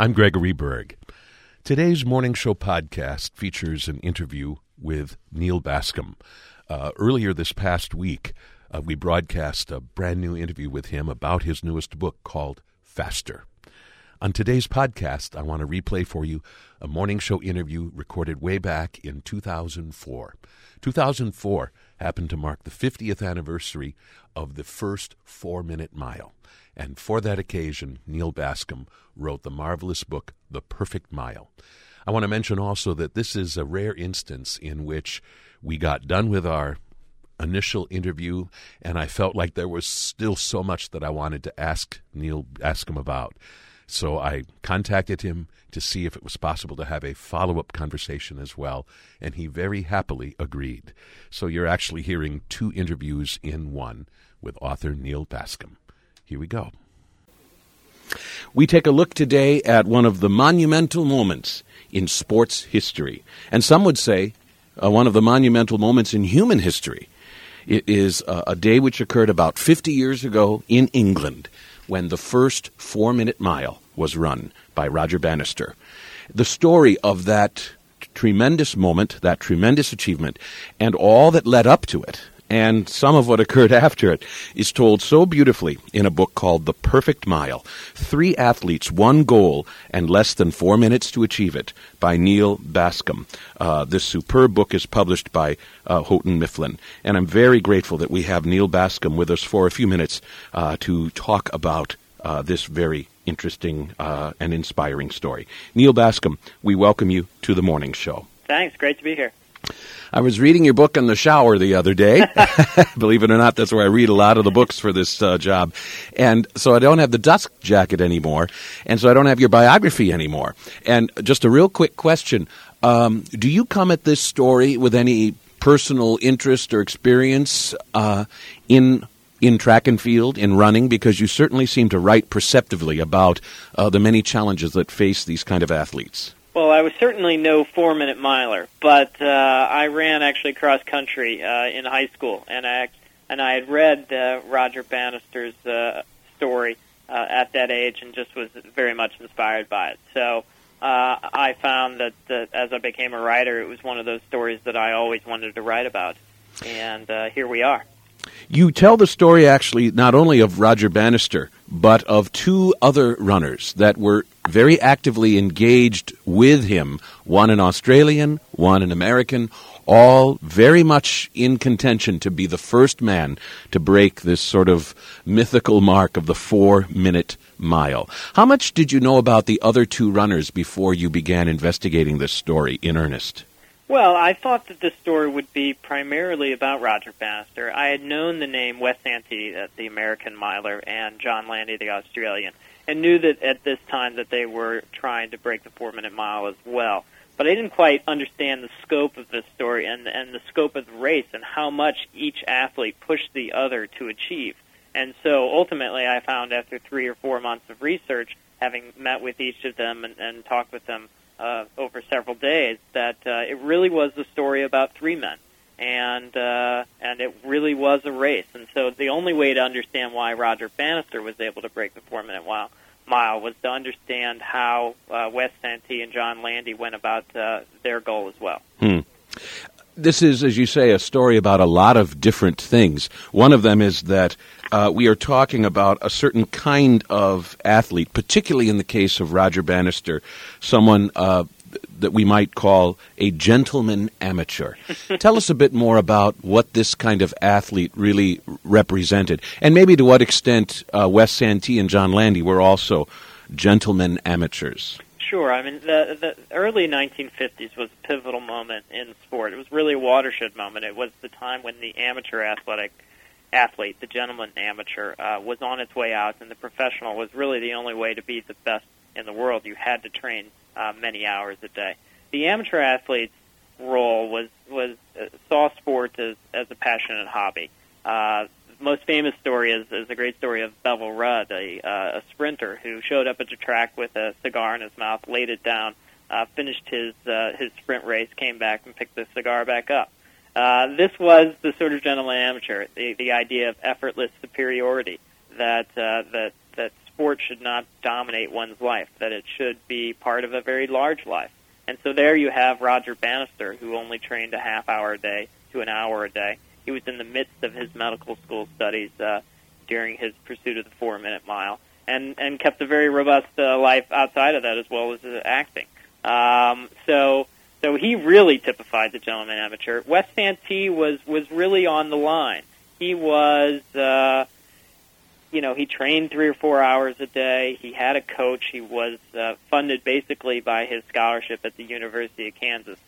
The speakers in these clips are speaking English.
I'm Gregory Berg. Today's Morning Show podcast features an interview with Neal Bascomb. Uh, earlier this past week, uh, we broadcast a brand new interview with him about his newest book called Faster. On today's podcast, I want to replay for you a morning show interview recorded way back in 2004. 2004 happened to mark the 50th anniversary of the first four minute mile. And for that occasion, Neal Bascomb wrote the marvelous book, The Perfect Mile. I want to mention also that this is a rare instance in which we got done with our initial interview, and I felt like there was still so much that I wanted to ask Neal Bascomb about. So I contacted him to see if it was possible to have a follow up conversation as well, and he very happily agreed. So you're actually hearing two interviews in one with author Neal Bascomb. Here we go. We take a look today at one of the monumental moments in sports history, and some would say uh, one of the monumental moments in human history. It is uh, a day which occurred about 50 years ago in England when the first four minute mile was run by Roger Bannister. The story of that tremendous moment, that tremendous achievement, and all that led up to it, and some of what occurred after it is told so beautifully in a book called The Perfect Mile Three Athletes, One Goal, and Less Than Four Minutes to Achieve It by Neal Bascomb. Uh, this superb book is published by uh, Houghton Mifflin. And I'm very grateful that we have Neal Bascomb with us for a few minutes uh, to talk about uh, this very interesting uh, and inspiring story. Neal Bascomb, we welcome you to the morning show. Thanks. Great to be here. I was reading your book in the shower the other day. Believe it or not, that's where I read a lot of the books for this uh, job. And so I don't have the dust jacket anymore. And so I don't have your biography anymore. And just a real quick question um, Do you come at this story with any personal interest or experience uh, in in track and field, in running, because you certainly seem to write perceptively about uh, the many challenges that face these kind of athletes. Well, I was certainly no four minute miler, but uh, I ran actually cross country uh, in high school, and I and I had read uh, Roger Bannister's uh, story uh, at that age, and just was very much inspired by it. So uh, I found that uh, as I became a writer, it was one of those stories that I always wanted to write about, and uh, here we are. You tell the story actually not only of Roger Bannister, but of two other runners that were very actively engaged with him one an Australian, one an American, all very much in contention to be the first man to break this sort of mythical mark of the four minute mile. How much did you know about the other two runners before you began investigating this story in earnest? Well, I thought that this story would be primarily about Roger Bannister. I had known the name Wes Santee, uh, the American miler, and John Landy, the Australian, and knew that at this time that they were trying to break the four-minute mile as well. But I didn't quite understand the scope of this story and and the scope of the race and how much each athlete pushed the other to achieve. And so ultimately, I found after three or four months of research, having met with each of them and, and talked with them uh, over several days that uh, it really was a story about three men, and uh, and it really was a race. And so the only way to understand why Roger Bannister was able to break the four-minute mile mile was to understand how uh, Wes Santee and John Landy went about uh, their goal as well. Hmm. This is, as you say, a story about a lot of different things. One of them is that uh, we are talking about a certain kind of athlete, particularly in the case of Roger Bannister, someone uh, that we might call a gentleman amateur. Tell us a bit more about what this kind of athlete really represented, and maybe to what extent uh, Wes Santee and John Landy were also gentlemen amateurs. Sure. I mean, the, the early 1950s was a pivotal moment in sport. It was really a watershed moment. It was the time when the amateur athletic athlete, the gentleman amateur, uh, was on its way out, and the professional was really the only way to be the best in the world. You had to train uh, many hours a day. The amateur athlete's role was was uh, saw sports as as a passionate hobby. Uh, most famous story is, is the great story of Bevil Rudd, a, uh, a sprinter who showed up at the track with a cigar in his mouth, laid it down, uh, finished his uh, his sprint race, came back and picked the cigar back up. Uh, this was the sort of gentleman amateur, the, the idea of effortless superiority that uh, that that sport should not dominate one's life, that it should be part of a very large life. And so there you have Roger Bannister, who only trained a half hour a day to an hour a day. He was in the midst of his medical school studies uh, during his pursuit of the four minute mile, and and kept a very robust uh, life outside of that as well as uh, acting. Um, so so he really typified the gentleman amateur. Wes Santee was was really on the line. He was. Uh, you know, he trained three or four hours a day. He had a coach. He was uh, funded basically by his scholarship at the University of Kansas.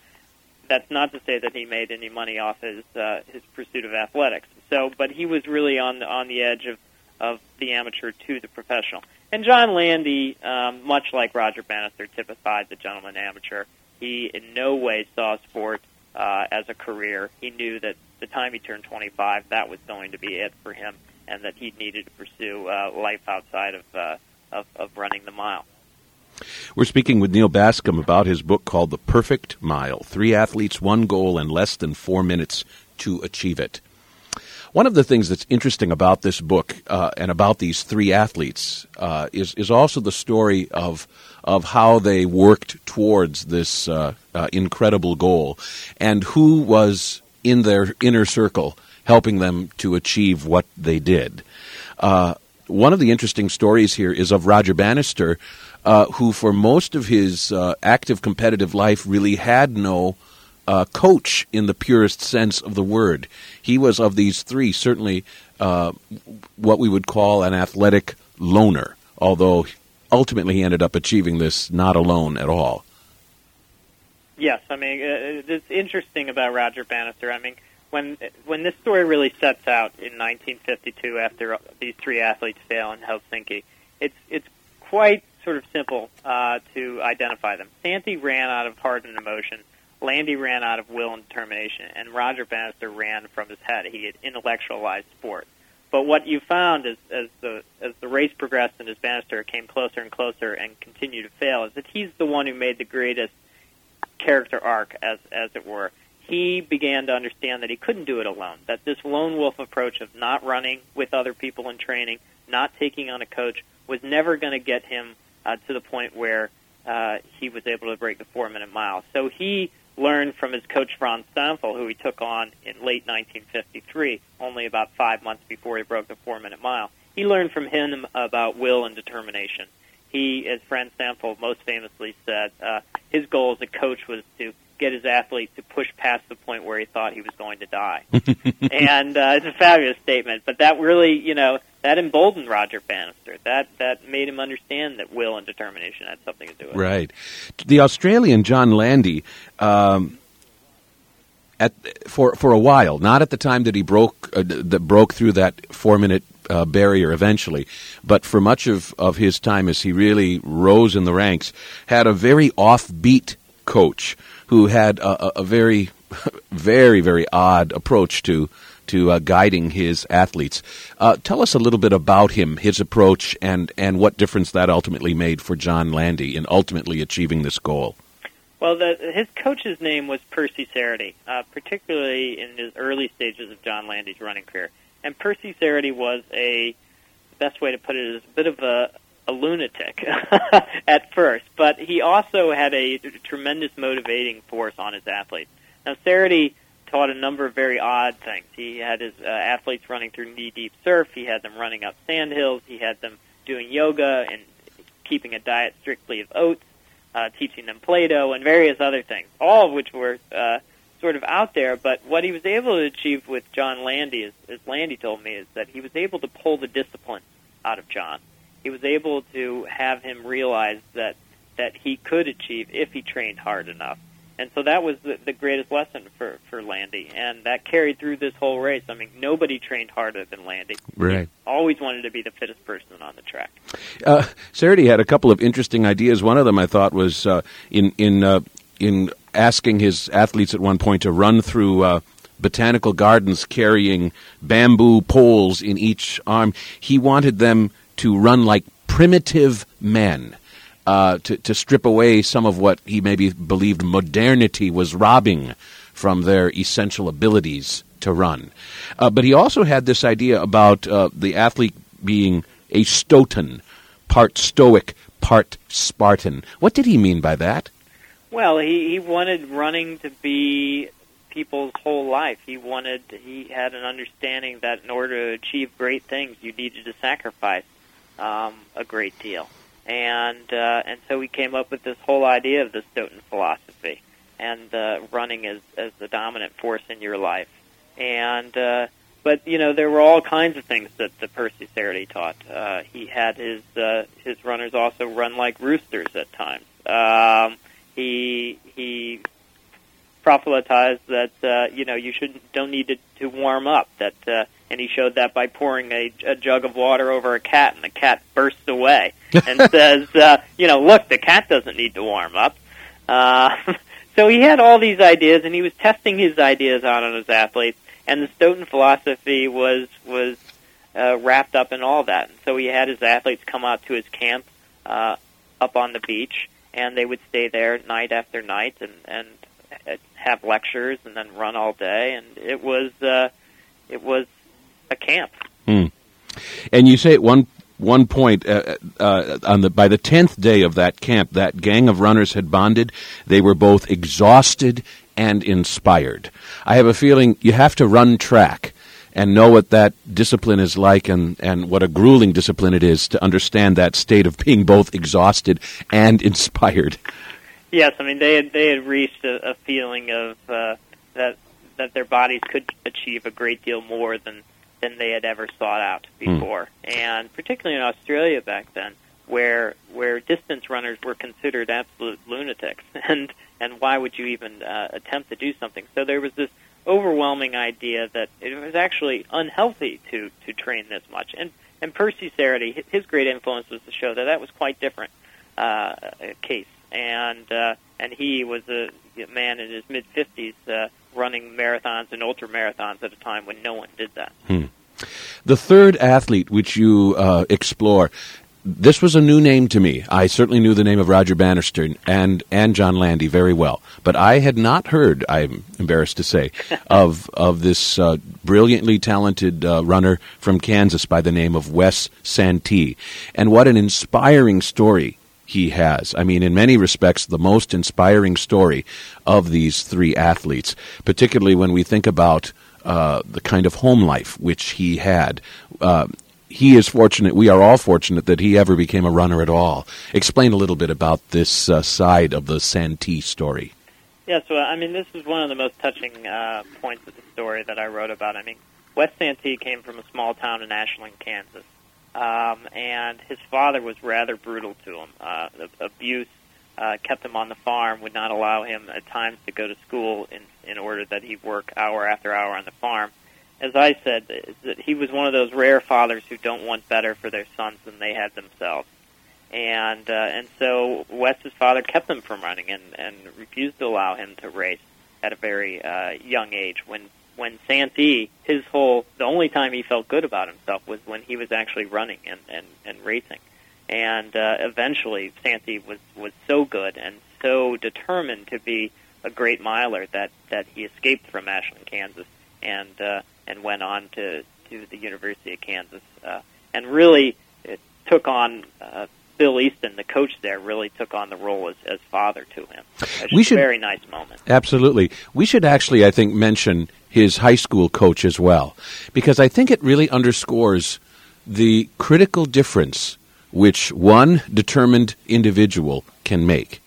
That's not to say that he made any money off his uh, his pursuit of athletics. So, but he was really on on the edge of of the amateur to the professional. And John Landy, um, much like Roger Bannister, typified the gentleman amateur. He in no way saw sport uh, as a career. He knew that the time he turned 25, that was going to be it for him and that he needed to pursue uh, life outside of, uh, of, of running the mile. We're speaking with Neal Bascomb about his book called The Perfect Mile Three Athletes, One Goal, and Less Than Four Minutes to Achieve It. One of the things that's interesting about this book uh, and about these three athletes uh, is is also the story of of how they worked towards this uh, uh incredible goal, and who was in their inner circle helping them to achieve what they did. Uh, one of the interesting stories here is of Roger Bannister, uh, who for most of his uh, active competitive life really had no uh, coach in the purest sense of the word. He was of these three certainly uh, what we would call an athletic loner, although ultimately he ended up achieving this not alone at all. Yes, I mean uh, it's interesting about Roger Bannister. I mean when when this story really sets out in 1952 after these three athletes fail in Helsinki, it's it's quite sort of simple uh, to identify them. Santee ran out of heart and emotion. Landy ran out of will and determination, and Roger Bannister ran from his head. He had intellectualized sport. But what you found as, as the as the race progressed and as Bannister came closer and closer and continued to fail is that he's the one who made the greatest character arc, as as it were he began to understand that he couldn't do it alone. That this lone wolf approach of not running with other people in training, not taking on a coach, was never going to get him uh, to the point where uh, he was able to break the four minute mile. So he learned from his coach Franz Stampfl, who he took on in late 1953, only about five months before he broke the four minute mile. He learned from him about will and determination. He, as Franz Stampfl most famously said, uh, his goal as a coach was to get his athletes to push past the point where he thought he was going to die. and uh, it's a fabulous statement, but that really, you know, that emboldened Roger Bannister. That that made him understand that will and determination had something to do with it. Right. The Australian John Landy. Um, at, for for a while, not at the time that he broke uh, that broke through that four minute uh, barrier eventually, but for much of, of his time as he really rose in the ranks, had a very offbeat coach who had a, a very, very, very odd approach to to uh, guiding his athletes. Uh, tell us a little bit about him, his approach, and and what difference that ultimately made for John Landy in ultimately achieving this goal. Well, the, his coach's name was Percy Cerutty, uh, particularly in his early stages of John Landy's running career. And Percy Cerutty was a best way to put it is a bit of a, a lunatic at first, but he also had a tremendous motivating force on his athletes. Now, Cerutty taught a number of very odd things. He had his uh, athletes running through knee-deep surf. He had them running up sand hills. He had them doing yoga and keeping a diet strictly of oats, uh, teaching them Plato and various other things, all of which were uh, sort of out there. But what he was able to achieve with John Landy, as, as Landy told me, is that he was able to pull the discipline out of John he was able to have him realize that that he could achieve if he trained hard enough. And so that was the, the greatest lesson for, for Landy, and that carried through this whole race. I mean, nobody trained harder than Landy. Right. He always wanted to be the fittest person on the track. Uh, Cerutty had a couple of interesting ideas. One of them I thought was uh, in in uh, in asking his athletes at one point to run through uh, botanical gardens carrying bamboo poles in each arm. He wanted them to run like primitive men. Uh, to, to strip away some of what he maybe believed modernity was robbing from their essential abilities to run. Uh, but he also had this idea about uh, the athlete being a Stotan, part stoic, part Spartan. What did he mean by that? Well, he, he wanted running to be people's whole life. He wanted he had an understanding that in order to achieve great things, you needed to sacrifice um, a great deal, and uh, and so we came up with this whole idea of the Stotan philosophy and uh, running as as the dominant force in your life, and. Uh, but you know there were all kinds of things that the Percy Cerutty taught. Uh, he had his uh, his runners also run like roosters at times. Um, he he proselytized that uh, you know you shouldn't don't need to, to warm up. That uh, and he showed that by pouring a, a jug of water over a cat, and the cat bursts away and says, uh, you know, look, the cat doesn't need to warm up. Uh, so he had all these ideas, and he was testing his ideas out on his athletes. And the Stotan philosophy was was uh, wrapped up in all that. And so he had his athletes come out to his camp uh, up on the beach, and they would stay there night after night and and have lectures and then run all day, and it was uh, it was a camp. Hmm. And you say at one one point uh, uh, on the by the tenth day of that camp, that gang of runners had bonded. They were both exhausted and inspired. I have a feeling you have to run track and know what that discipline is like and, and what a grueling discipline it is to understand that state of being both exhausted and inspired. Yes, I mean they had they had reached a, a feeling of uh, that that their bodies could achieve a great deal more than than they had ever sought out hmm. before, mm. and particularly in Australia back then, where where distance runners were considered absolute lunatics, and and why would you even uh, attempt to do something? So there was this overwhelming idea that it was actually unhealthy to to train this much, and and Percy Cerutty, his great influence was to show that that was quite different uh, case and uh, and he was a man in his mid fifties uh, running marathons and ultra marathons at a time when no one did that. Hmm. The third athlete which you uh, explore. This was a new name to me. I certainly knew the name of Roger Bannister and, and John Landy very well, but I had not heard. I'm embarrassed to say of of this uh, brilliantly talented uh, runner from Kansas by the name of Wes Santee, and what an inspiring story he has. I mean, in many respects, the most inspiring story of these three athletes, particularly when we think about uh, the kind of home life which he had. Uh, he is fortunate, we are all fortunate that he ever became a runner at all. Explain a little bit about this uh, side of the Santee story. Yeah, so I mean, this is one of the most touching uh, points of the story that I wrote about. I mean, Wes Santee came from a small town in Ashland, Kansas um, and his father was rather brutal to him. Uh, abuse uh, kept him on the farm, would not allow him at times to go to school in in order that he work hour after hour on the farm. As I said, that he was one of those rare fathers who don't want better for their sons than they had themselves. And uh, and so Wes's father kept him from running and and refused to allow him to race at a very uh, young age when when Santee, his whole, the only time he felt good about himself was when he was actually running and, and, and racing. And uh, eventually, Santee was, was so good and so determined to be a great miler that, that he escaped from Ashland, Kansas, and, uh, and went on to, to the University of Kansas. Uh, and really it took on uh, Bill Easton, the coach there, really took on the role as, as father to him. we should, a very nice moment. Absolutely. We should actually, I think, mention his high school coach as well, because I think it really underscores the critical difference which one determined individual can make.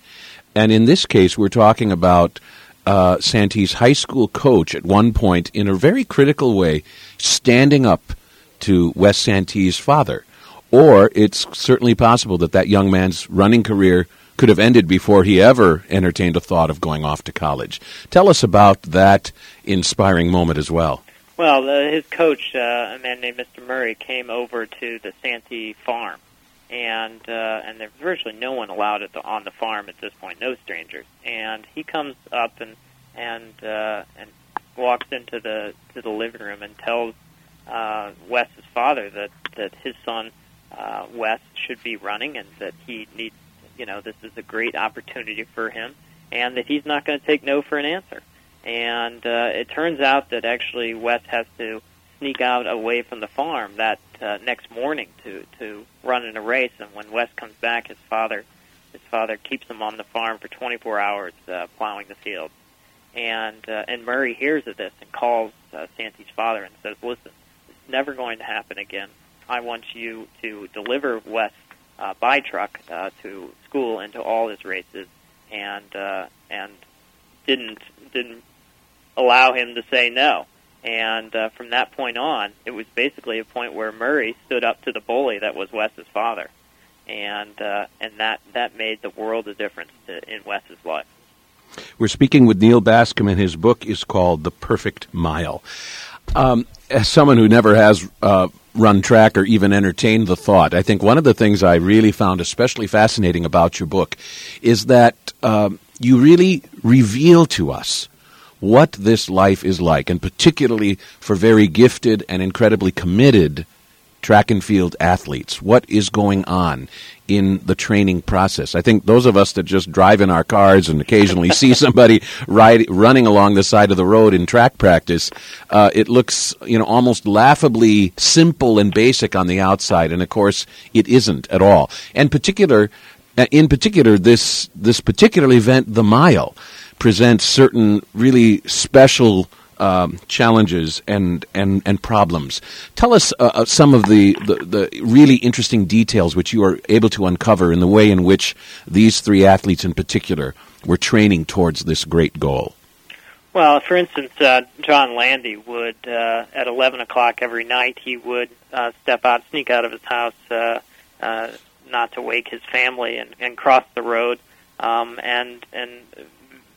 And in this case, we're talking about uh, Santee's high school coach at one point, in a very critical way, standing up to Wes Santee's father. Or it's certainly possible that that young man's running career could have ended before he ever entertained a thought of going off to college. Tell us about that inspiring moment as well. Well, uh, his coach, uh, a man named Mr. Murray, came over to the Santee farm, and uh, and there's virtually no one allowed at the, on the farm at this point, no strangers. And he comes up and and uh, and walks into the to the living room and tells uh, Wes's father that that his son uh, Wes should be running and that he needs you know, this is a great opportunity for him, and that he's not going to take no for an answer. And uh, it turns out that actually Wes has to sneak out away from the farm that uh, next morning to to run in a race. And when Wes comes back, his father his father keeps him on the farm for 24 hours uh, plowing the field. And uh, and Murray hears of this and calls uh, Santee's father and says, "Listen, it's never going to happen again. I want you to deliver Wes uh, by truck uh, to school and to all his races." And uh, and didn't didn't allow him to say no. And uh, from that point on, it was basically a point where Murray stood up to the bully that was Wes's father, and uh, and that that made the world of difference to, in Wes's life. We're speaking with Neal Bascomb, and his book is called The Perfect Mile. Um, as someone who never has uh, run track or even entertained the thought, I think one of the things I really found especially fascinating about your book is that um, you really reveal to us what this life is like, and particularly for very gifted and incredibly committed track and field athletes. What is going on in the training process? I think those of us that just drive in our cars and occasionally see somebody ride, running along the side of the road in track practice, uh, it looks you know almost laughably simple and basic on the outside, and of course it isn't at all. And particular, uh, in particular, this this particular event, the mile presents certain really special um, challenges and, and, and problems. Tell us uh, uh, some of the, the, the, really interesting details which you are able to uncover in the way in which these three athletes in particular were training towards this great goal. Well, for instance, uh, John Landy would, uh, at 11 o'clock every night, he would uh, step out, sneak out of his house, uh, not to wake his family, and, and cross the road. Um, and and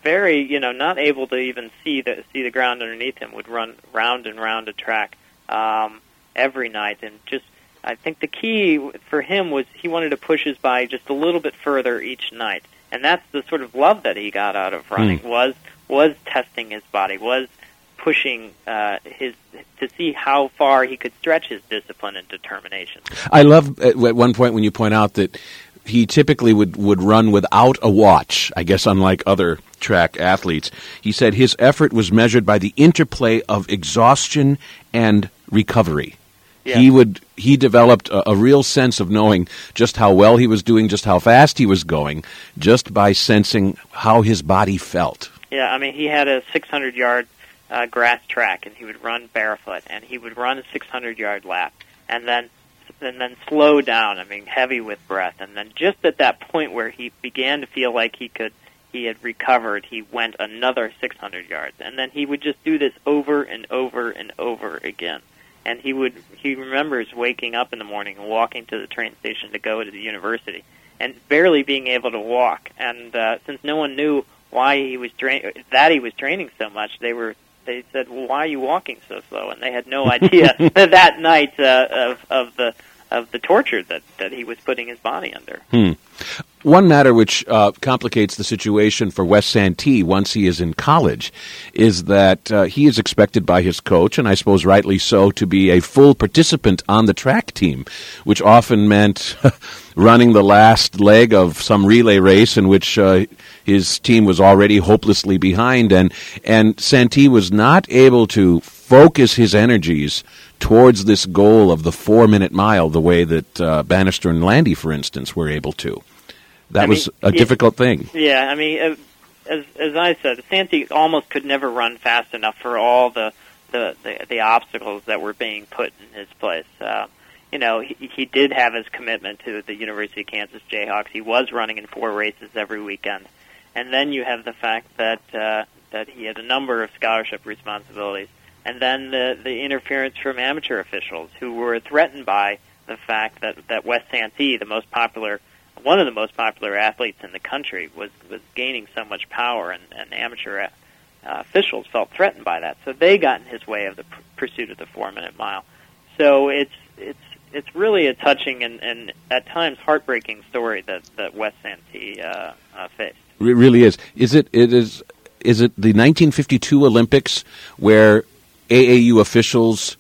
very, you know, not able to even see the see the ground underneath him, would run round and round a track um, every night, and just I think the key for him was he wanted to push his body just a little bit further each night, and that's the sort of love that he got out of running mm. was was testing his body, was pushing uh, his to see how far he could stretch his discipline and determination. I love at one point when you point out that he typically would, would run without a watch, I guess, unlike other track athletes. He said his effort was measured by the interplay of exhaustion and recovery. Yeah. He would he developed a, a, real sense of knowing just how well he was doing, just how fast he was going, just by sensing how his body felt. Yeah, I mean, he had a 600 yard uh, grass track, and he would run barefoot, and he would run a 600 yard lap, and then and then slow down. I mean, heavy with breath, and then just at that point where he began to feel like he could, he had recovered. He went another 600 yards, and then he would just do this over and over and over again. And he would, he remembers waking up in the morning and walking to the train station to go to the university, and barely being able to walk. And uh, since no one knew why he was tra- that he was training so much, they were they said, "Well, why are you walking so slow?" And they had no idea that night uh, of of the of the torture that that he was putting his body under. Hmm. One matter which uh, complicates the situation for Wes Santee once he is in college is that uh, he is expected by his coach, and I suppose rightly so, to be a full participant on the track team, which often meant running the last leg of some relay race in which uh, his team was already hopelessly behind, and and Santee was not able to focus his energies towards this goal of the four minute mile the way that uh, Bannister and Landy, for instance, were able to. That I was a difficult thing. Yeah, I mean, uh, as as I said, Santee almost could never run fast enough for all the the the, the obstacles that were being put in his place. Uh, you know, he, he did have his commitment to the University of Kansas Jayhawks. He was running in four races every weekend, and then you have the fact that uh, that he had a number of scholarship responsibilities, and then the the interference from amateur officials who were threatened by the fact that that Wes Santee, the most popular one of the most popular athletes in the country was was gaining so much power, and, and amateur uh, officials felt threatened by that. So they got in his way of the pr- pursuit of the four minute mile. So it's it's it's really a touching and, and at times heartbreaking story that that Wes Santee uh, uh, faced. It really is. Is it it is is it the 1952 Olympics where AAU officials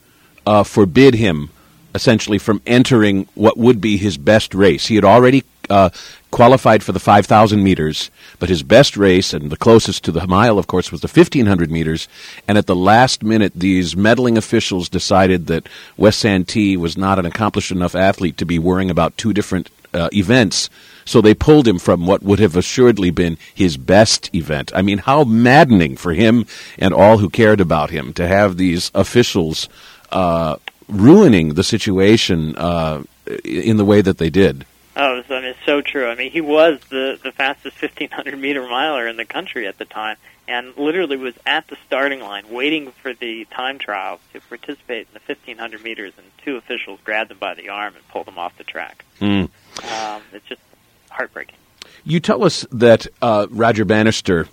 uh, forbid him essentially from entering what would be his best race. He had already uh, qualified for the 5,000 meters, but his best race and the closest to the mile, of course, was the 1,500 meters. And at the last minute, these meddling officials decided that Wes Santee was not an accomplished enough athlete to be worrying about two different uh, events. So they pulled him from what would have assuredly been his best event. I mean, how maddening for him and all who cared about him to have these officials uh, ruining the situation uh, in the way that they did. Oh, I mean, it's so true. I mean, he was the the fastest 1500 meter miler in the country at the time, and literally was at the starting line waiting for the time trial to participate in the 1500 meters, and two officials grabbed him by the arm and pulled him off the track. Mm. Um, it's just heartbreaking. You tell us that uh, Roger Bannister,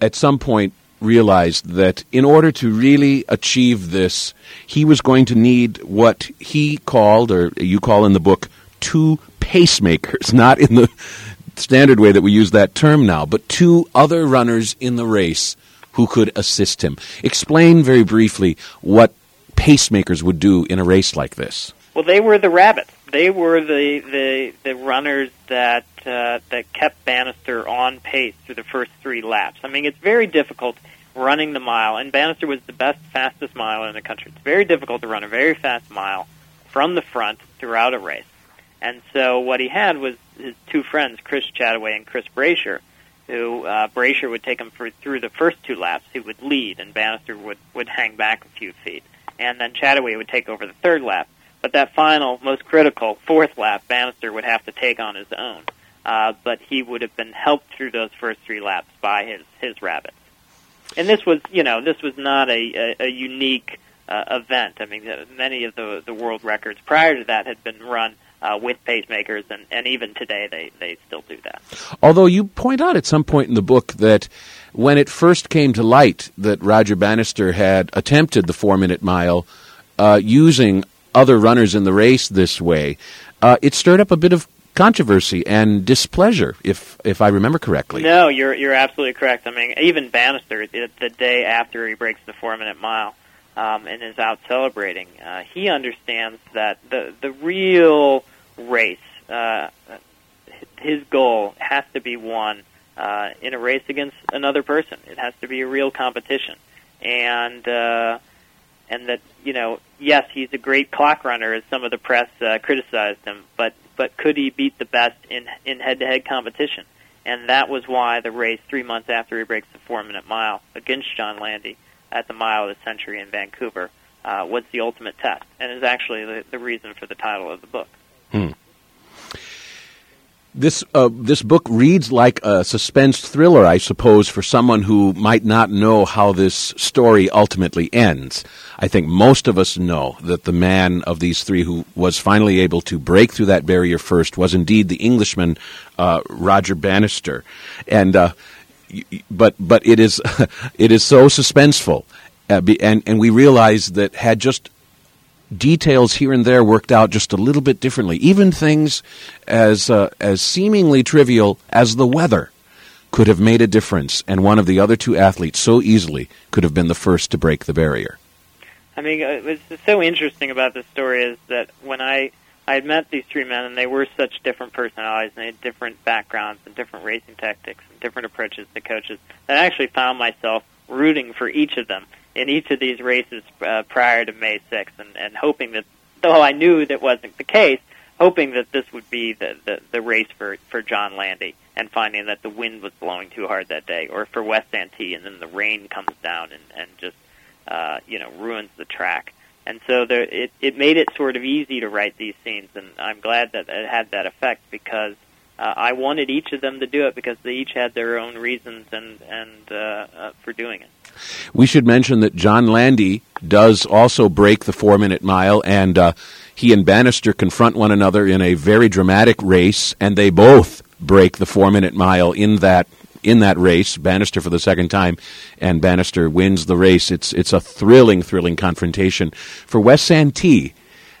at some point, realized that in order to really achieve this, he was going to need what he called, or you call in the book, two pacemakers, not in the standard way that we use that term now, but two other runners in the race who could assist him. Explain very briefly what pacemakers would do in a race like this. Well, they were the rabbits. They were the the, the runners that uh, that kept Bannister on pace through the first three laps. I mean, it's very difficult running the mile, and Bannister was the best, fastest miler in the country. It's very difficult to run a very fast mile from the front throughout a race. And so what he had was his two friends, Chris Chataway and Chris Brasher, who uh, Brasher would take him for, through the first two laps. He would lead, and Bannister would would hang back a few feet, and then Chataway would take over the third lap. But that final, most critical fourth lap, Bannister would have to take on his own. Uh, but he would have been helped through those first three laps by his his rabbits. And this was, you know, this was not a, a, a unique uh, event. I mean, uh, many of the the world records prior to that had been run uh, with pacemakers, and, and even today they, they still do that. Although you point out at some point in the book that when it first came to light that Roger Bannister had attempted the four minute mile uh, using other runners in the race this way, uh, it stirred up a bit of controversy and displeasure, if if I remember correctly. No, you're you're absolutely correct. I mean, even Bannister, the, the day after he breaks the four minute mile, um, and is out celebrating, uh, he understands that the the real race, uh, his goal has to be won uh, in a race against another person. It has to be a real competition, and uh, and that you know, yes, he's a great clock runner, as some of the press uh, criticized him, but but could he beat the best in in head to head competition? And that was why the race three months after he breaks the four minute mile against John Landy at the mile of the century in Vancouver uh, was the ultimate test, and is actually the, the reason for the title of the book. Hmm. This uh, this book reads like a suspense thriller, I suppose, for someone who might not know how this story ultimately ends. I think most of us know that the man of these three who was finally able to break through that barrier first was indeed the Englishman uh, Roger Bannister, and uh, but but it is it is so suspenseful, uh, and and we realize that had just details here and there worked out just a little bit differently. Even things as uh, as seemingly trivial as the weather could have made a difference, and one of the other two athletes so easily could have been the first to break the barrier. I mean, uh, what's so interesting about this story is that when I I had met these three men, and they were such different personalities, and they had different backgrounds and different racing tactics and different approaches to coaches, that I actually found myself rooting for each of them in each of these races uh, prior to May 6th, and, and hoping that, though I knew that wasn't the case, hoping that this would be the, the, the race for, for John Landy, and finding that the wind was blowing too hard that day, or for Wes Santee, and then the rain comes down and, and just, uh, you know, ruins the track. And so there, it, it made it sort of easy to write these scenes, and I'm glad that it had that effect because uh, I wanted each of them to do it because they each had their own reasons and and uh, uh, for doing it. We should mention that John Landy does also break the four minute mile, and uh, he and Bannister confront one another in a very dramatic race, and they both break the four minute mile in that in that race. Bannister for the second time, and Bannister wins the race. It's it's a thrilling, thrilling confrontation for Wes Santee.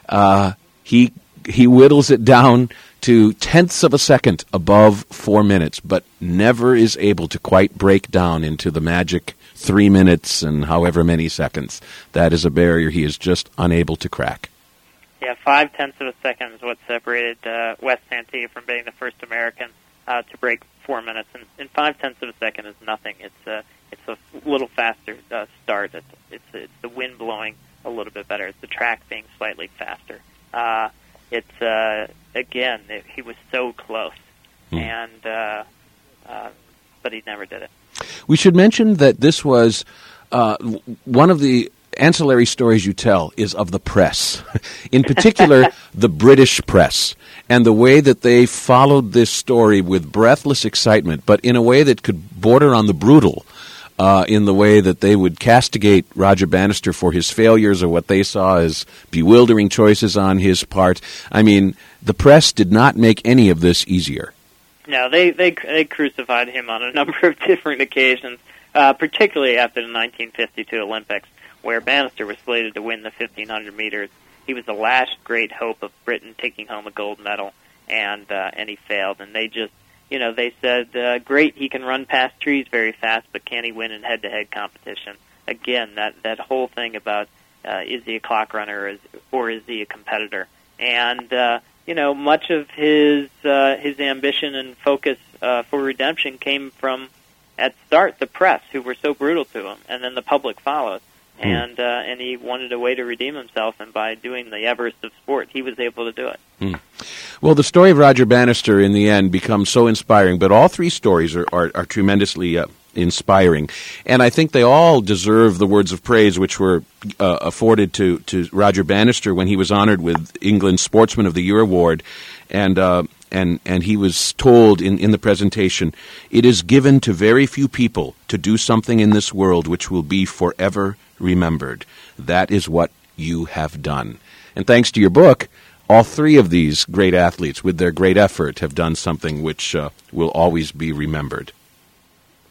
Uh, he he whittles it down to tenths of a second above four minutes, but never is able to quite break down into the magic three minutes and however many seconds. That is a barrier he is just unable to crack. Yeah, five tenths of a second is what separated uh, Wes Santee from being the first American uh, to break four minutes, and, and five tenths of a second is nothing. It's a it's a little faster uh, start. It's, it's it's the wind blowing a little bit better. It's the track being slightly faster. Uh, it's uh, again, it, he was so close, hmm. and uh, uh, but he never did it. We should mention that this was uh, one of the ancillary stories you tell is of the press, in particular the British press, and the way that they followed this story with breathless excitement, but in a way that could border on the brutal uh, in the way that they would castigate Roger Bannister for his failures or what they saw as bewildering choices on his part. I mean, the press did not make any of this easier. No, they they, they crucified him on a number of different occasions, uh, particularly after the 1952 Olympics, where Bannister was slated to win the 1500 meters. He was the last great hope of Britain taking home a gold medal, and uh, and he failed. And they just you know, they said, uh, great, he can run past trees very fast, but can he win in head-to-head competition? Again, that that whole thing about uh, is he a clock runner or is, or is he a competitor? And uh, you know, much of his uh, his ambition and focus uh, for redemption came from at start the press, who were so brutal to him, and then the public followed. Hmm. And uh, and he wanted a way to redeem himself, and by doing the Everest of sport, he was able to do it. Hmm. Well, the story of Roger Bannister in the end becomes so inspiring, but all three stories are, are, are tremendously uh, inspiring. And I think they all deserve the words of praise which were uh, afforded to, to Roger Bannister when he was honored with England's Sportsman of the Year award. And, uh, and, and he was told in, in the presentation, it is given to very few people to do something in this world which will be forever remembered. That is what you have done. And thanks to your book, all three of these great athletes, with their great effort, have done something which uh, will always be remembered.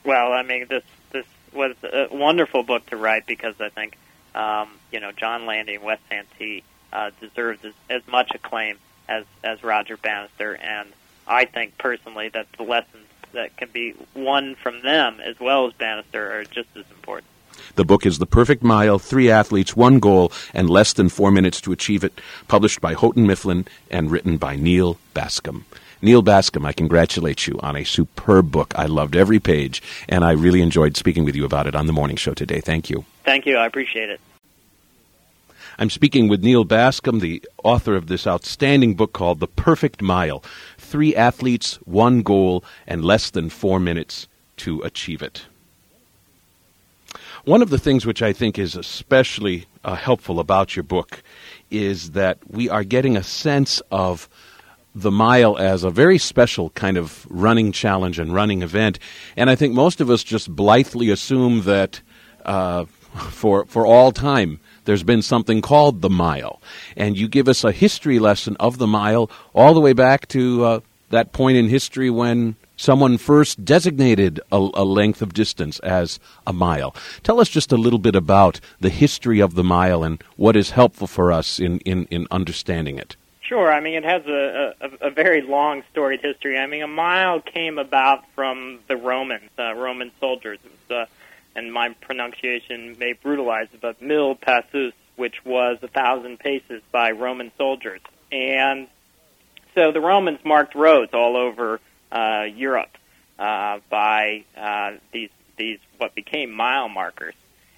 Well, I mean, this this was a wonderful book to write because I think um, you know John Landy and Wes Santee uh, deserves as, as much acclaim as as Roger Bannister, and I think personally that the lessons that can be won from them as well as Bannister are just as important. The book is The Perfect Mile Three Athletes, One Goal, and Less Than Four Minutes to Achieve It, published by Houghton Mifflin and written by Neal Bascomb. Neal Bascomb, I congratulate you on a superb book. I loved every page, and I really enjoyed speaking with you about it on the morning show today. Thank you. Thank you. I appreciate it. I'm speaking with Neal Bascomb, the author of this outstanding book called The Perfect Mile Three Athletes, One Goal, and Less Than Four Minutes to Achieve It. One of the things which I think is especially uh, helpful about your book is that we are getting a sense of the mile as a very special kind of running challenge and running event. And I think most of us just blithely assume that uh, for, for all time there's been something called the mile. And you give us a history lesson of the mile all the way back to uh, that point in history when someone first designated a, a, length of distance as a mile. Tell us just a little bit about the history of the mile and what is helpful for us in, in, in understanding it. Sure. I mean, it has a, a, a, very long storied history. I mean, a mile came about from the Romans, uh, Roman soldiers. It was, uh, and my pronunciation may brutalize it, but mille passus, which was a thousand paces by Roman soldiers. And so the Romans marked roads all over uh, Europe uh, by uh, these these what became mile markers.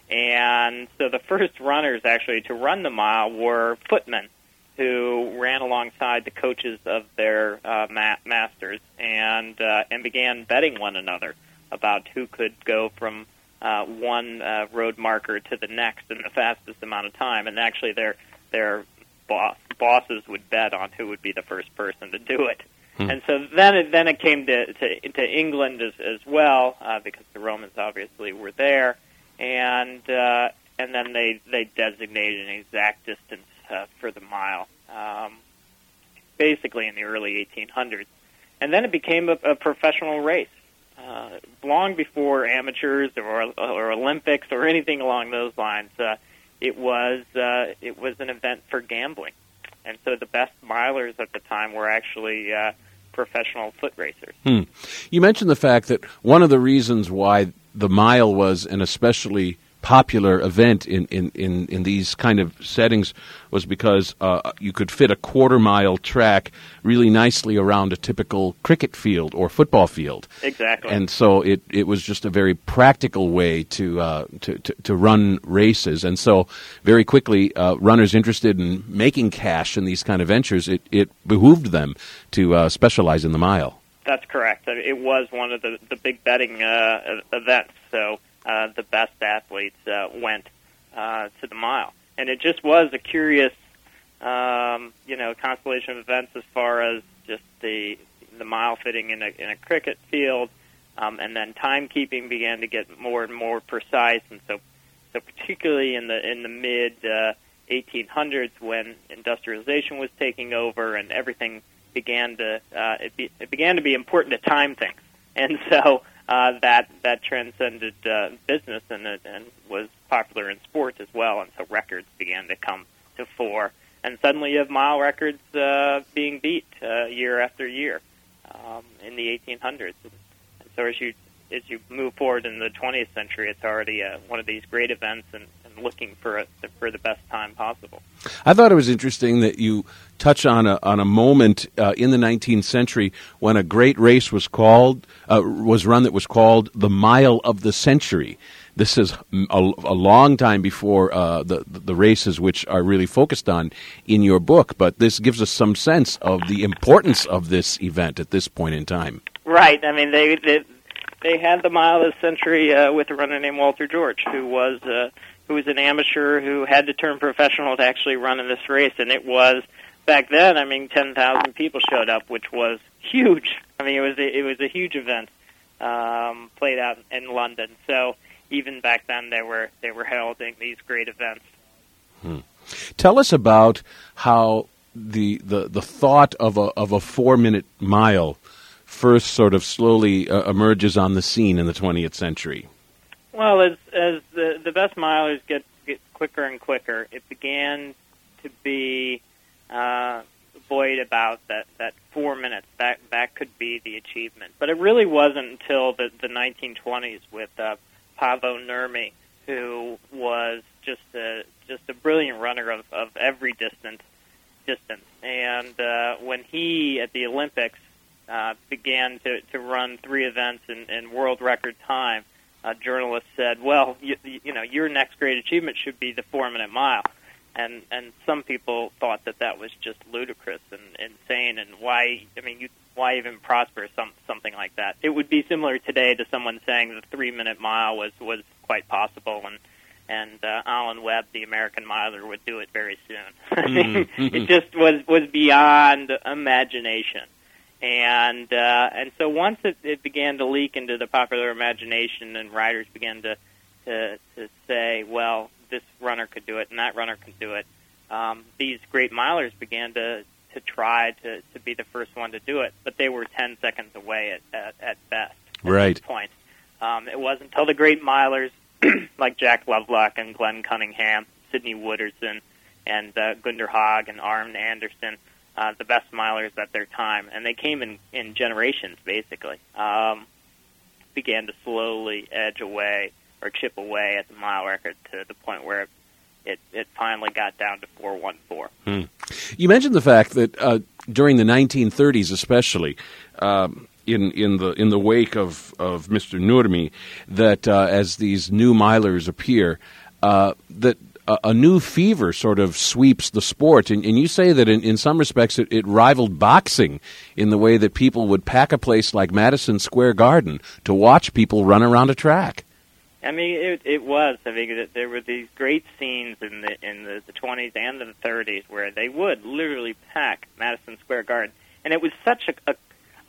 And so the first runners actually to run the mile were footmen who ran alongside the coaches of their uh, ma- masters and uh, and began betting one another about who could go from uh, one uh, road marker to the next in the fastest amount of time. And actually, their their boss, bosses would bet on who would be the first person to do it. Hmm. And so then it, then it came to, to, to England as, as well, uh, because the Romans obviously were there, and uh, and then they they designated an exact distance uh, for the mile, um, basically in the early 1800s, and then it became a, a professional race. Uh, long before amateurs or, or Olympics or anything along those lines, uh, it was uh, it was an event for gambling, and so the best milers at the time were actually uh, professional foot racers. Hmm. You mentioned the fact that one of the reasons why the mile was an especially popular event in, in, in, in these kind of settings was because uh, you could fit a quarter mile track really nicely around a typical cricket field or football field. Exactly. And so it, it was just a very practical way to, uh, to, to, to, run races. And so very quickly, uh, runners interested in making cash in these kind of ventures, it, it behooved them to uh, specialize in the mile. That's correct. It was one of the, the big betting uh, events. So uh, the best athletes uh, went uh, to the mile, and it just was a curious, um, you know, constellation of events as far as just the the mile fitting in a in a cricket field, um, and then timekeeping began to get more and more precise, and so so particularly in the in the mid uh, 1800s when industrialization was taking over and everything began to uh, it, be, it began to be important to time things, and so uh, that that transcended uh, business and and was popular in sports as well, and so records began to come to fore. And suddenly, you have mile records uh, being beat uh, year after year um, in the 1800s. And, and so, as you as you move forward in the 20th century, it's already uh, one of these great events, and, and looking for a, for the best time possible. I thought it was interesting that you touch on a on a moment uh, in the 19th century when a great race was called uh, was run that was called the Mile of the Century. This is a, a long time before uh, the the races which are really focused on in your book, but this gives us some sense of the importance of this event at this point in time. Right. I mean, they they, they had the Mile of the Century uh, with a runner named Walter George, who was uh, who was an amateur who had to turn professional to actually run in this race, and it was back then, I mean, 10,000 people showed up, which was huge. I mean, it was a, it was a huge event um, played out in London. So even back then, they were they were holding these great events. Hmm. Tell us about how the the, the thought of a of a four minute mile first sort of slowly uh, emerges on the scene in the 20th century. Well, as as the the best milers get get quicker and quicker, it began to be uh, buoyed about that that four minutes. That that could be the achievement, but it really wasn't until the the 1920s with uh, Paavo Nurmi, who was just a just a brilliant runner of of every distance distance. And uh, when he at the Olympics uh, began to to run three events in, in world record time, a journalist said, "Well, you, you know, your next great achievement should be the four minute mile." and and some people thought that that was just ludicrous and insane and why I mean you why even prosper some something like that it would be similar today to someone saying the 3 minute mile was was quite possible and and uh, Alan Webb the American miler would do it very soon mm-hmm. it just was was beyond imagination and uh and so once it, it began to leak into the popular imagination and riders began to to to say well this runner could do it and that runner could do it. Um, these great milers began to to try to to be the first one to do it, but they were 10 seconds away at at, at best. At right. point. Um, it wasn't until the great milers like Jack Lovelock and Glenn Cunningham, Sidney Wooderson, and uh, Gunder Hägg and Arne Andersson, uh, the best milers at their time, and they came in in generations basically. Um, began to slowly edge away or chip away at the mile record to the point where it it, it finally got down to 414. Hmm. You mentioned the fact that uh, during the 1930s, especially um, in in the in the wake of of Mr. Nurmi, that uh, as these new milers appear, uh, that a, a, new fever sort of sweeps the sport, and, and you say that in, in some respects it, it rivaled boxing in the way that people would pack a place like Madison Square Garden to watch people run around a track. I mean, it, it was. I mean, there were these great scenes in the in the, 20s and the 30s where they would literally pack Madison Square Garden, and it was such a, a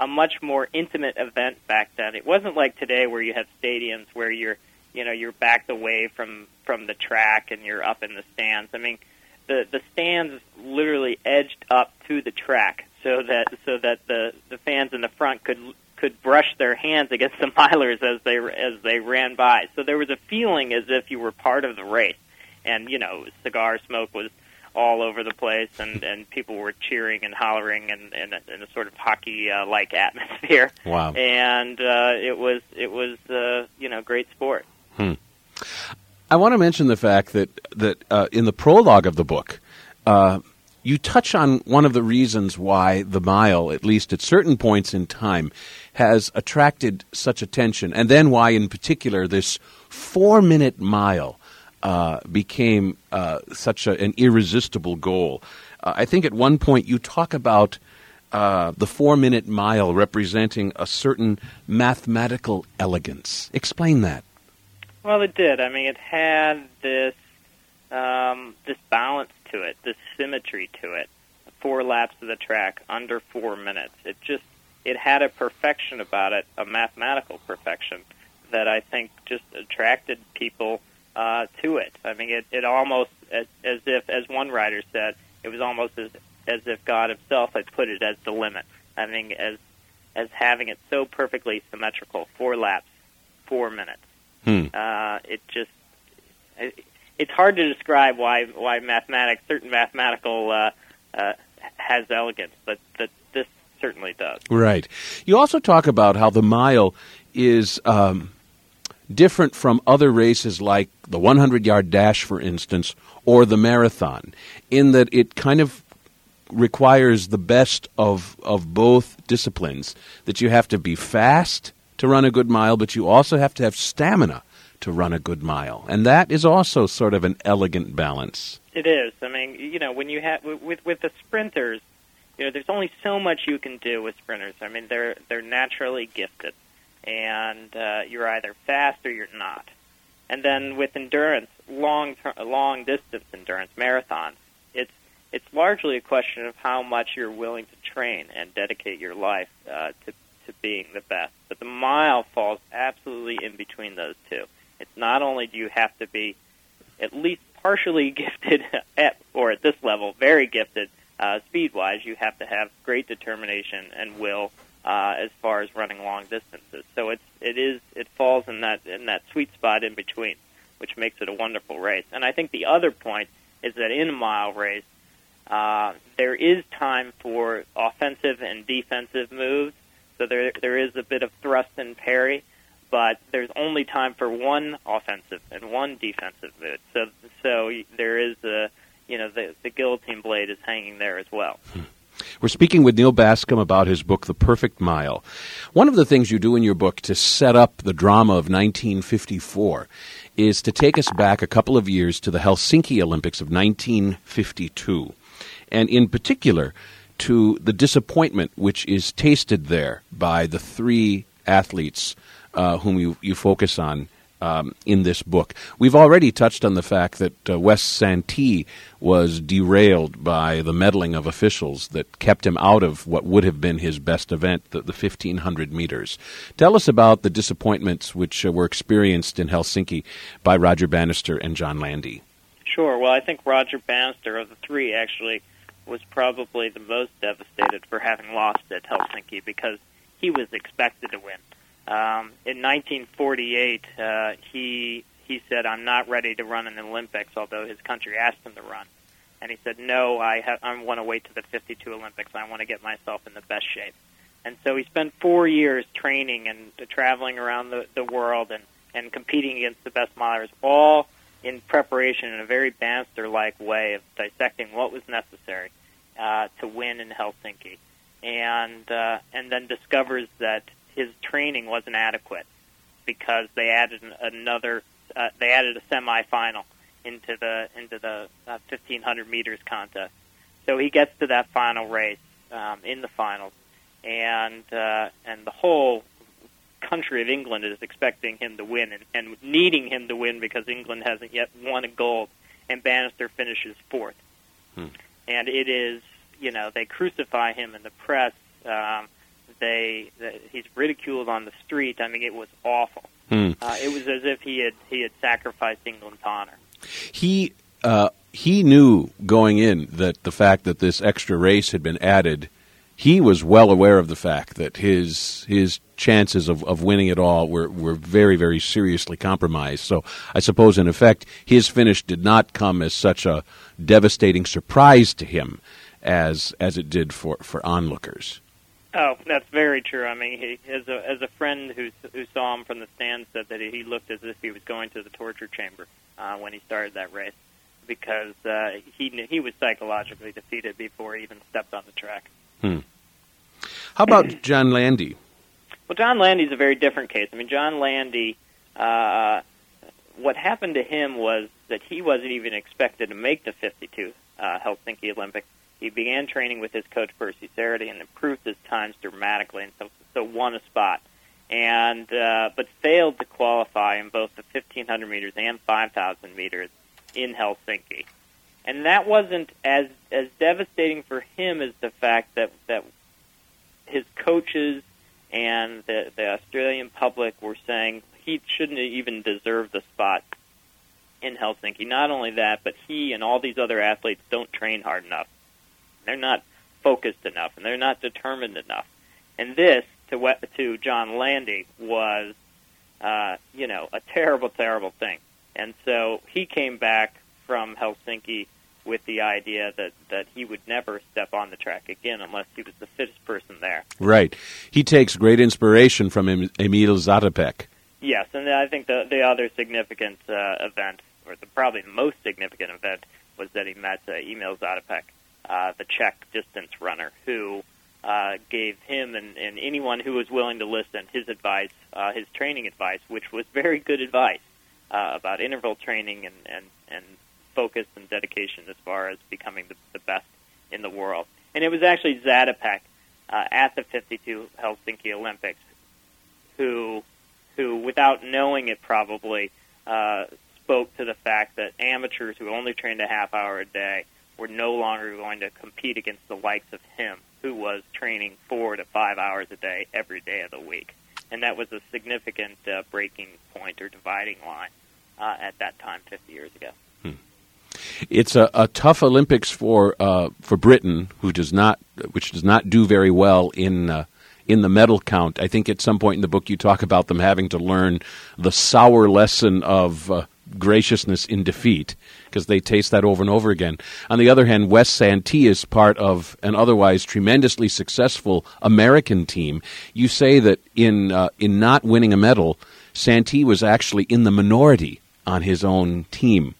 a much more intimate event back then. It wasn't like today where you have stadiums where you're you know you're backed away from from the track and you're up in the stands. I mean, the the stands literally edged up to the track so that so that the the fans in the front could could brush their hands against the milers as they as they ran by. So there was a feeling as if you were part of the race, and you know, cigar smoke was all over the place, and and people were cheering and hollering and in, in, in a sort of hockey uh, like atmosphere. Wow! And uh, it was it was uh, you know great sport. Hmm. I want to mention the fact that that uh, in the prologue of the book, uh, you touch on one of the reasons why the mile, at least at certain points in time, has attracted such attention, and then why, in particular, this four-minute mile uh, became uh, such a, an irresistible goal. Uh, I think at one point you talk about. Uh, the four minute mile representing a certain mathematical elegance. Explain that. Well, it did. I mean, it had this um, this balance to it, this symmetry to it. Four laps of the track under four minutes. It just it had a perfection about it, a mathematical perfection that I think just attracted people uh, to it. I mean, it, it almost as, as if, as one writer said, it was almost as as if God Himself had put it as the limit. I mean, as as having it so perfectly symmetrical, four laps, four minutes. Hmm. Uh, it just it, it's hard to describe why why mathematics certain mathematical uh, uh, has elegance, but that this certainly does. Right. You also talk about how the mile is um, different from other races like the 100 yard dash, for instance, or the marathon, in that it kind of requires the best of of both disciplines. That you have to be fast to run a good mile, but you also have to have stamina to run a good mile. And that is also sort of an elegant balance. It is. I mean, you know, when you have with with the sprinters, you know, there's only so much you can do with sprinters. I mean, they're they're naturally gifted, and uh, you're either fast or you're not. And then with endurance, long long distance endurance, marathons, it's it's largely a question of how much you're willing to train and dedicate your life uh, to to being the best. But the mile falls absolutely in between those two. It's not only do you have to be at least partially gifted at or at this level, very gifted uh, speed wise, you have to have great determination and will uh, as far as running long distances. So it's it is it falls in that in that sweet spot in between, which makes it a wonderful race. And I think the other point is that in a mile race, uh, there is time for offensive and defensive moves so there there is a bit of thrust and parry, but there's only time for one offensive and one defensive move. So so there is a you know the the guillotine blade is hanging there as well. Hmm. We're speaking with Neal Bascomb about his book, The Perfect Mile. One of the things you do in your book to set up the drama of 1954 is to take us back a couple of years to the Helsinki Olympics of 1952. And in particular, to the disappointment which is tasted there by the three athletes uh, whom you, you focus on um, in this book. We've already touched on the fact that uh, Wes Santee was derailed by the meddling of officials that kept him out of what would have been his best event, the, the 1500 meters. Tell us about the disappointments which uh, were experienced in Helsinki by Roger Bannister and John Landy. Sure. Well, I think Roger Bannister, of the three, actually was probably the most devastated for having lost at Helsinki because he was expected to win. Um, in 1948, uh, he he said, "I'm not ready to run the Olympics," although his country asked him to run, and he said, "No, I ha- I want to wait to the 52 Olympics. I want to get myself in the best shape." And so he spent four years training and uh, traveling around the, the world and and competing against the best milers, all in preparation in a very Bannister-like way of dissecting what was necessary uh, to win in Helsinki, and uh, and then discovers that his training wasn't adequate because they added another uh, they added a semifinal into the into the uh, 1500 meters contest. So he gets to that final race um, in the finals, and uh, and the whole country of England is expecting him to win and, and needing him to win because England hasn't yet won a gold, and Bannister finishes fourth. Hmm. And it is, you know, they crucify him in the press. Um, they, they he's ridiculed on the street. I mean, it was awful. Hmm. Uh, it was as if he had he had sacrificed England's honor. He uh, he knew going in that the fact that this extra race had been added he was well aware of the fact that his his chances of, of winning it all were, were very, very seriously compromised. So I suppose, in effect, his finish did not come as such a devastating surprise to him as as it did for, for onlookers. Oh, that's very true. I mean, he, as a as a friend who who saw him from the stand said that he looked as if he was going to the torture chamber uh, when he started that race because uh, he he was psychologically defeated before he even stepped on the track. Hmm. How about John Landy? Well, John Landy's a very different case. I mean, John Landy, uh, what happened to him was that he wasn't even expected to make the 52 uh, Helsinki Olympics. He began training with his coach Percy Cerutty and improved his times dramatically, and so, so won a spot. And uh, but failed to qualify in both the 1500 meters and 5000 meters in Helsinki. And that wasn't as as devastating for him as the fact that that his coaches and the, the Australian public were saying he shouldn't even deserve the spot in Helsinki. Not only that, but he and all these other athletes don't train hard enough. They're not focused enough, and they're not determined enough. And this, to to John Landy, was, uh, you know, a terrible, terrible thing. And so he came back from Helsinki with the idea that, that he would never step on the track again unless he was the fittest person there. Right. He takes great inspiration from Emil Zatopek. Yes, and I think the the other significant uh, event, or the probably the most significant event, was that he met uh, Emil Zatopek, uh, the Czech distance runner, who uh, gave him and, and anyone who was willing to listen his advice, uh, his training advice, which was very good advice uh, about interval training and, and, and focus and dedication as far as becoming the, the best in the world. And it was actually Zatopek uh, at the 52 Helsinki Olympics who, who without knowing it probably, uh, spoke to the fact that amateurs who only trained a half hour a day were no longer going to compete against the likes of him, who was training four to five hours a day every day of the week. And that was a significant uh, breaking point or dividing line uh, at that time 50 years ago. Hmm. It's a, a, tough Olympics for uh, for Britain, who does not, which does not do very well in uh, in the medal count. I think at some point in the book you talk about them having to learn the sour lesson of uh, graciousness in defeat because they taste that over and over again. On the other hand, Wes Santee is part of an otherwise tremendously successful American team. You say that in uh, in not winning a medal, Santee was actually in the minority on his own team,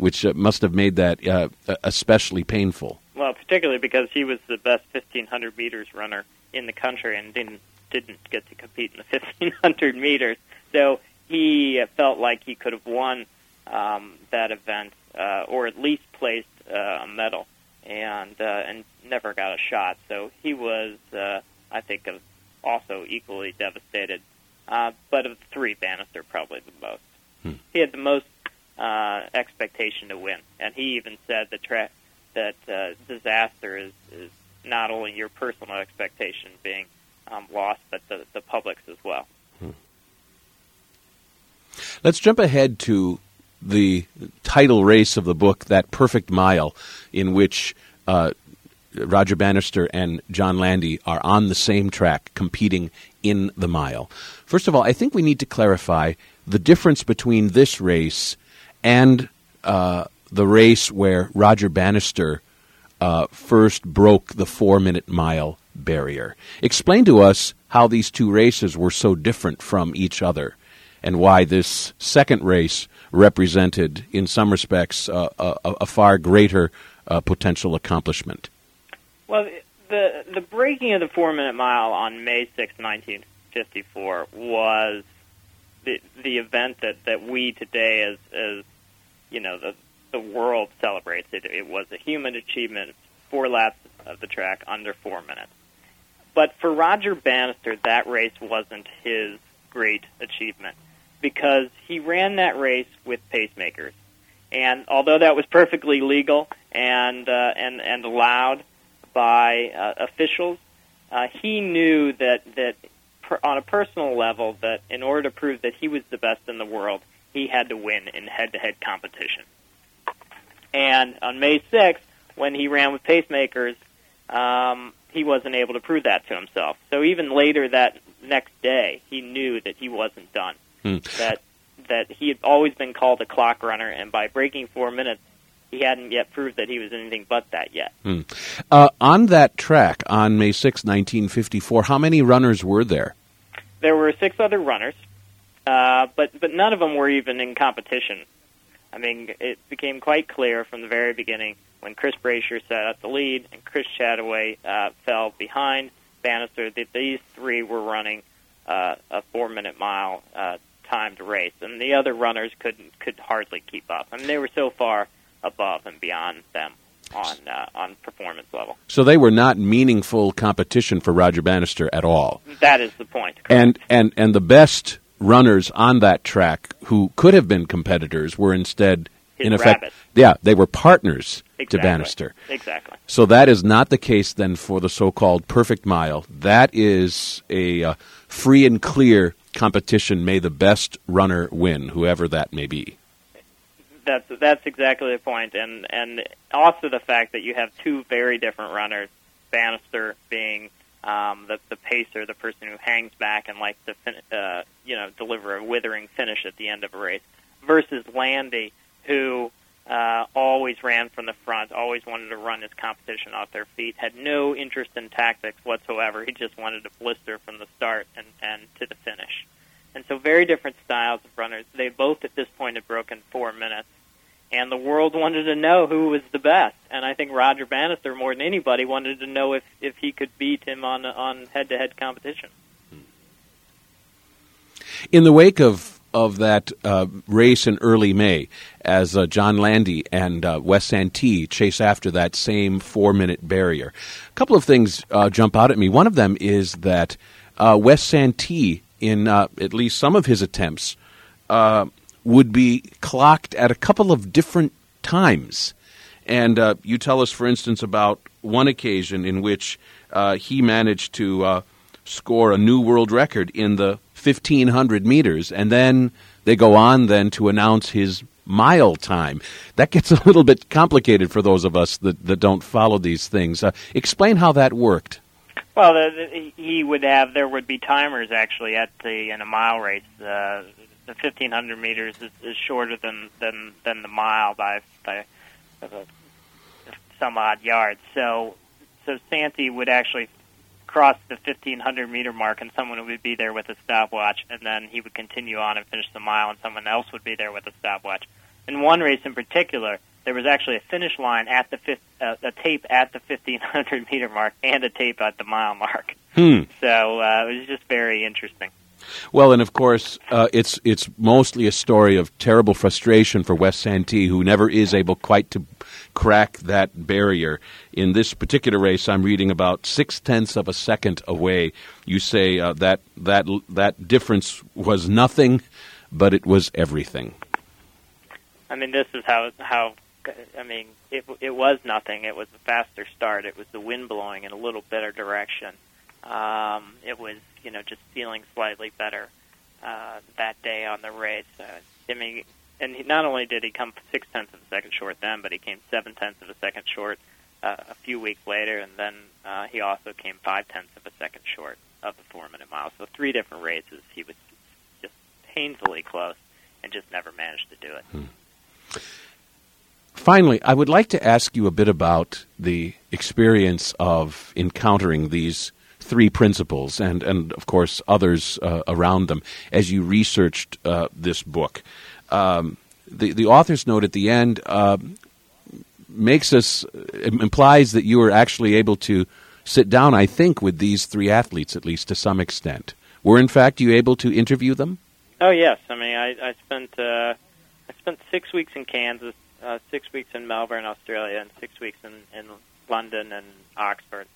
which uh, must have made that uh, especially painful. Well, particularly because he was the best 1500 meters runner in the country and didn't didn't get to compete in the 1500 meters. So he felt like he could have won um, that event uh, or at least placed uh, a medal and uh, and never got a shot. So he was, uh, I think, also equally devastated. Uh, but of the three, Bannister probably the most. Hmm. He had the most uh, expectation to win, and he even said the tra- that uh, disaster is, is not only your personal expectation being um, lost, but the, the public's as well. Hmm. Let's jump ahead to the title race of the book, That Perfect Mile, in which uh, Roger Bannister and John Landy are on the same track competing in the mile. First of all, I think we need to clarify the difference between this race and uh, the race where Roger Bannister uh, first broke the four minute mile barrier. Explain to us how these two races were so different from each other and why this second race represented, in some respects, uh, a, a, far greater uh, potential accomplishment. Well, the the breaking of the four minute mile on May 6, 1954, was the the event that, that we today, as as you know, the the world celebrates. It, it was a human achievement, four laps of the track under four minutes. But for Roger Bannister, that race wasn't his great achievement because he ran that race with pacemakers. And although that was perfectly legal and uh, and and allowed by uh, officials, uh, he knew that that per, on a personal level that in order to prove that he was the best in the world, he had to win in head-to-head competition. And on May 6th, when he ran with pacemakers, um, he wasn't able to prove that to himself. So even later that next day, he knew that he wasn't done. Hmm. That that he had always been called a clock runner, and by breaking four minutes, he hadn't yet proved that he was anything but that yet. Hmm. Uh, on that track on May 6, 1954, how many runners were there? There were six other runners, uh, but but none of them were even in competition. I mean, it became quite clear from the very beginning when Chris Brasher set up the lead and Chris Chataway uh, fell behind Bannister that these three were running uh, a four-minute mile uh, timed race, and the other runners could could hardly keep up. I mean, they were so far above and beyond them on uh, on performance level. So they were not meaningful competition for Roger Bannister at all. That is the point. Correct. And and and the best runners on that track who could have been competitors were instead His in effect yeah, they were partners exactly. to Bannister. Exactly. So that is not the case then for the so-called perfect mile. That is a uh, free and clear competition. May the best runner win, whoever that may be. That's that's exactly the point, and and also the fact that you have two very different runners. Bannister being um, the the pacer, the person who hangs back and likes to fin- uh, you know deliver a withering finish at the end of a race, versus Landy, who uh, always ran from the front, always wanted to run his competition off their feet, had no interest in tactics whatsoever. He just wanted to blister from the start and, and to the finish. And so, very different styles of runners. They both at this point had broken four minutes, and the world wanted to know who was the best. And I think Roger Bannister, more than anybody, wanted to know if, if he could beat him on on head to head competition. In the wake of of that uh, race in early May, as uh, John Landy and uh, Wes Santee chase after that same four minute barrier, a couple of things uh, jump out at me. One of them is that uh, Wes Santee, in uh, at least some of his attempts, would be clocked at a couple of different times. And uh, you tell us, for instance, about one occasion in which uh, he managed to uh, score a new world record in the 1500 meters, and then they go on then to announce his mile time. That gets a little bit complicated for those of us that, that don't follow these things. Uh, explain how that worked. Well, the, the, he would have there would be timers actually at the in a mile race. The 1500 meters is, is shorter than, than than the mile by by some odd yards. So so Santee would actually cross the 1500 meter mark, and someone would be there with a stopwatch, and then he would continue on and finish the mile, and someone else would be there with a stopwatch. In one race in particular, there was actually a finish line at the fifth, uh, a tape at the 1500 meter mark and a tape at the mile mark. Hmm. So uh, it was just very interesting. Well, and of course, uh, it's it's mostly a story of terrible frustration for Wes Santee, who never is able quite to crack that barrier. In this particular race, I'm reading about six tenths of a second away. You say uh, that that that difference was nothing, but it was everything. I mean, this is how how I mean it it was nothing. It was a faster start. It was the wind blowing in a little better direction. Um, it was you know just feeling slightly better uh, that day on the race. Uh, mean, and he, not only did he come six tenths of a second short then, but he came seven tenths of a second short uh, a few weeks later, and then uh, he also came five tenths of a second short of the four minute mile. So three different races, he was just painfully close and just never managed to do it. Hmm. Finally, I would like to ask you a bit about the experience of encountering these three principles and, and of course, others uh, around them as you researched uh, this book. Um, the, the author's note at the end uh, makes us, implies that you were actually able to sit down, I think, with these three athletes, at least to some extent. Were, in fact, you able to interview them? Oh, yes. I mean, I, I spent uh, I spent six weeks in Kansas, uh, six weeks in Melbourne, Australia, and six weeks in, in London and Oxford.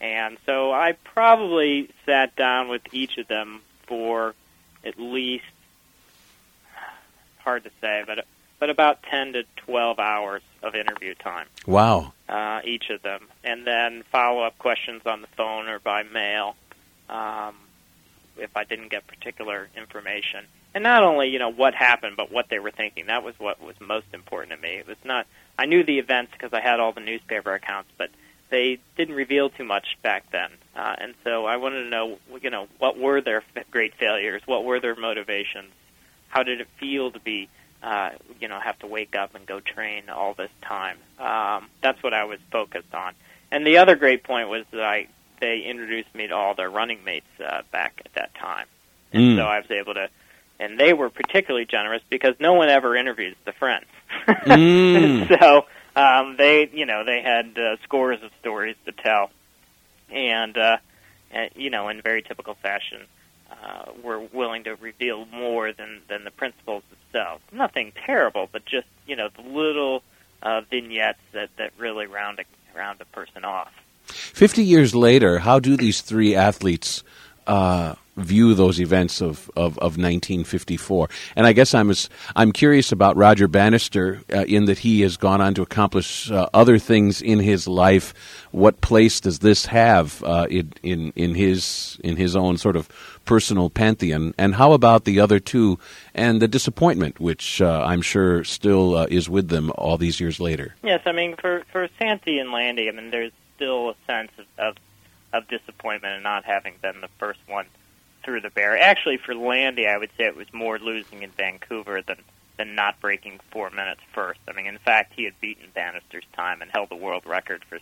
And so I probably sat down with each of them for at least hard to say, but but about ten to twelve hours of interview time. Wow. Uh, each of them, and then follow up questions on the phone or by mail, um, if I didn't get particular information. And not only you know what happened, but what they were thinking. That was what was most important to me. It was not. I knew the events because I had all the newspaper accounts, but they didn't reveal too much back then, uh, and so I wanted to know, you know, what were their f- great failures, what were their motivations, how did it feel to be uh, you know, have to wake up and go train all this time. Um, that's what I was focused on. And the other great point was that I they introduced me to all their running mates uh, back at that time, and Mm. so I was able to. And they were particularly generous because no one ever interviews the friends. Mm. so um, they, you know, they had uh, scores of stories to tell, and, uh, you know, in very typical fashion, uh, were willing to reveal more than than the principals themselves. Nothing terrible, but just you know, the little uh, vignettes that that really round a round a person off. Fifty years later, how do these three athletes uh, view those events of, of, of 1954? And I guess I'm I'm curious about Roger Bannister uh, in that he has gone on to accomplish uh, other things in his life. What place does this have uh, in, in in his in his own sort of personal pantheon? And how about the other two and the disappointment, which uh, I'm sure still uh, is with them all these years later? Yes, I mean for for Santee and Landy, I mean there's still a sense of, of of disappointment in not having been the first one through the barrier. Actually, for Landy, I would say it was more losing in Vancouver than than not breaking four minutes first. I mean, in fact, he had beaten Bannister's time and held the world record for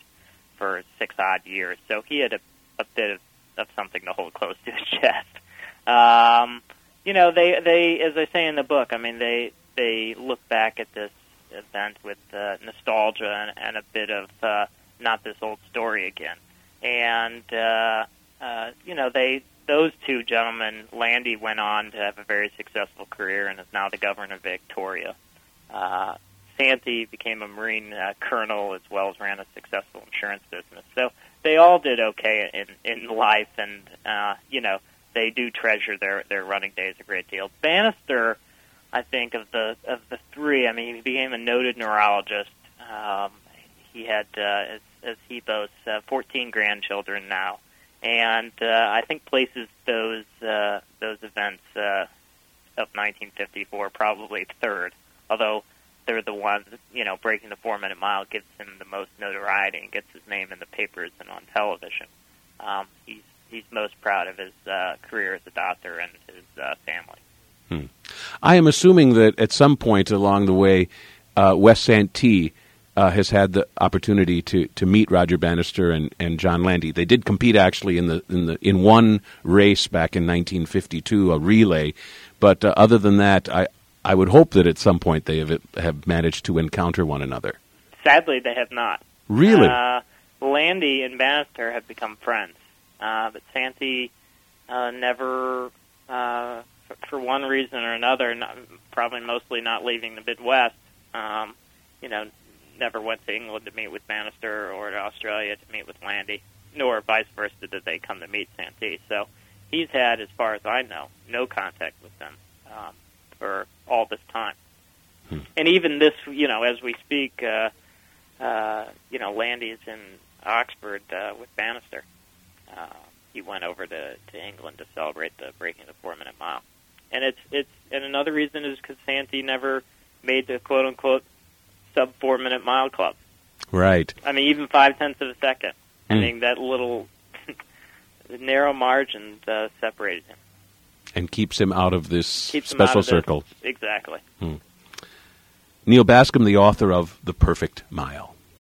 for six odd years, so he had a, a bit of, of something to hold close to his chest. Um, you know, they they as I say in the book, I mean they they look back at this event with uh, nostalgia and, and a bit of uh, not this old story again. And uh, uh, you know, they those two gentlemen, Landy went on to have a very successful career and is now the governor of Victoria. Uh, Santee became a Marine uh, colonel as well as ran a successful insurance business. So they all did okay in in life, and uh, you know they do treasure their their running days a great deal. Bannister, I think of the of the three, I mean, he became a noted neurologist. Um, he had, uh, as, as he boasts, uh, 14 grandchildren now, and uh, I think places those uh, those events uh, of 1954 probably third, although they're the ones, you know, breaking the four-minute mile gives him the most notoriety and gets his name in the papers and on television. Um, he's he's most proud of his uh, career as a doctor and his uh, family. I am assuming that at some point along the way, uh, Wes Santee uh, has had the opportunity to, to meet Roger Bannister and, and John Landy. They did compete actually in the in the in one race back in 1952, a relay. But uh, other than that, I I would hope that at some point they have have managed to encounter one another. Sadly, they have not. Really? Uh, Landy and Bannister have become friends, uh, but Santee uh, never, uh, for, for one reason or another, not, probably mostly not leaving the Midwest, um, you know, never went to England to meet with Bannister or to Australia to meet with Landy, nor vice versa did they come to meet Santee. So he's had, as far as I know, no contact with them um, for all this time. Hmm. And even this, you know, as we speak, uh, uh, you know, Landy's in Oxford uh, with Bannister. Uh, he went over to, to England to celebrate the breaking of the four minute mile, and it's it's and another reason is because Santee never made the quote unquote sub four minute mile club. Right. I mean, even five tenths of a second. I Hmm. mean, that little narrow margin uh, separated him. And keeps him out of this Keeps special of this- circle. Exactly. Neal Bascomb, the author of The Perfect Mile.